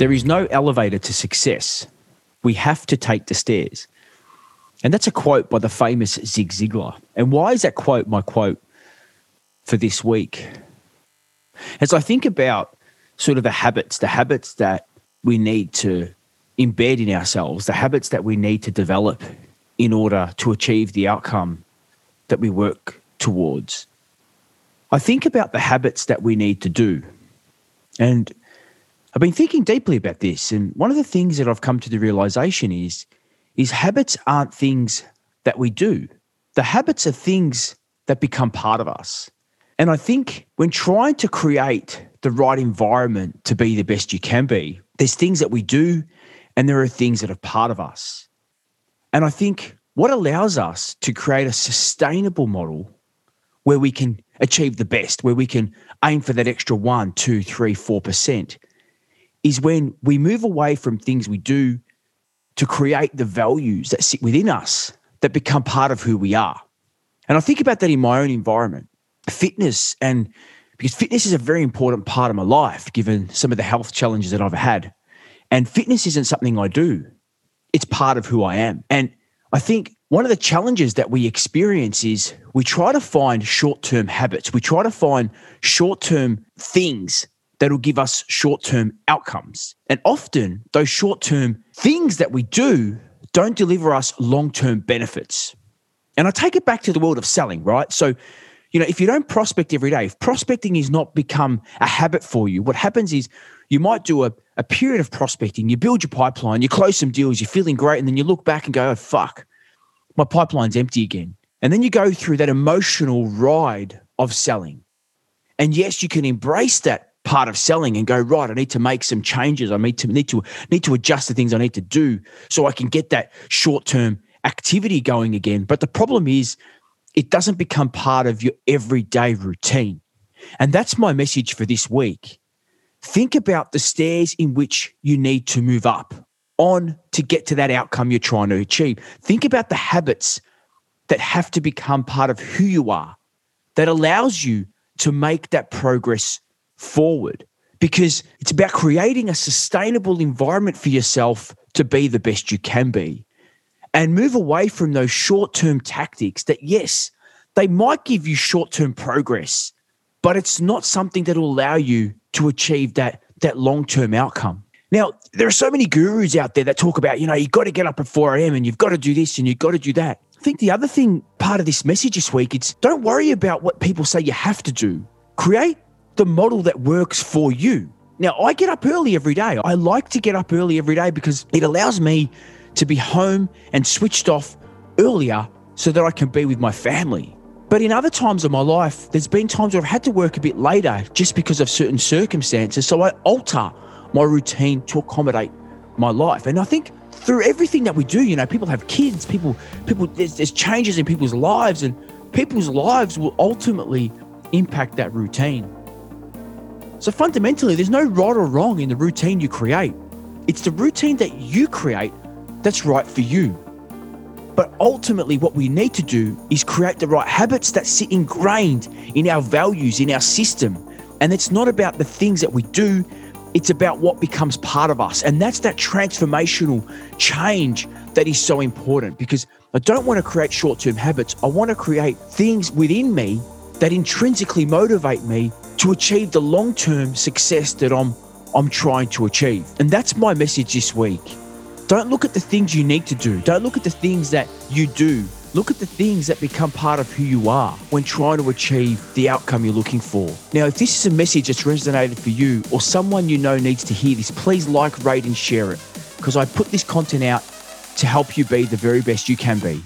There is no elevator to success. We have to take the stairs. And that's a quote by the famous Zig Ziglar. And why is that quote my quote for this week? As I think about sort of the habits, the habits that we need to embed in ourselves, the habits that we need to develop in order to achieve the outcome that we work towards. I think about the habits that we need to do. And I've been thinking deeply about this, and one of the things that I've come to the realization is is habits aren't things that we do. The habits are things that become part of us. And I think when trying to create the right environment to be the best you can be, there's things that we do and there are things that are part of us. And I think what allows us to create a sustainable model where we can achieve the best, where we can aim for that extra one, two, three, four percent is when we move away from things we do to create the values that sit within us that become part of who we are. And I think about that in my own environment. Fitness and because fitness is a very important part of my life given some of the health challenges that I've had. And fitness isn't something I do. It's part of who I am. And I think one of the challenges that we experience is we try to find short-term habits. We try to find short-term things that'll give us short term outcomes. And often, those short term things that we do don't deliver us long term benefits. And I take it back to the world of selling, right? So, you know, if you don't prospect every day, if prospecting is not become a habit for you, what happens is you might do a, a period of prospecting, you build your pipeline, you close some deals, you're feeling great, and then you look back and go, oh, fuck, my pipeline's empty again. And then you go through that emotional ride of selling. And yes, you can embrace that part of selling and go right i need to make some changes. I need to need to need to adjust the things i need to do so i can get that short-term activity going again. But the problem is it doesn't become part of your everyday routine. And that's my message for this week. Think about the stairs in which you need to move up on to get to that outcome you're trying to achieve. Think about the habits that have to become part of who you are that allows you to make that progress forward because it's about creating a sustainable environment for yourself to be the best you can be and move away from those short term tactics that, yes, they might give you short term progress, but it's not something that will allow you to achieve that, that long term outcome. Now, there are so many gurus out there that talk about, you know, you've got to get up at 4 a.m. and you've got to do this and you've got to do that. I think the other thing, part of this message this week, it's don't worry about what people say you have to do. Create the model that works for you. Now, I get up early every day. I like to get up early every day because it allows me to be home and switched off earlier so that I can be with my family. But in other times of my life, there's been times where I've had to work a bit later just because of certain circumstances. So I alter my routine to accommodate my life. And I think through everything that we do, you know, people have kids, people, people, there's, there's changes in people's lives, and people's lives will ultimately impact that routine. So fundamentally, there's no right or wrong in the routine you create. It's the routine that you create that's right for you. But ultimately, what we need to do is create the right habits that sit ingrained in our values, in our system. And it's not about the things that we do, it's about what becomes part of us. And that's that transformational change that is so important because I don't want to create short term habits. I want to create things within me that intrinsically motivate me to achieve the long term success that I'm, I'm trying to achieve. And that's my message this week. Don't look at the things you need to do, don't look at the things that you do. Look at the things that become part of who you are when trying to achieve the outcome you're looking for. Now, if this is a message that's resonated for you or someone you know needs to hear this, please like, rate, and share it because I put this content out to help you be the very best you can be.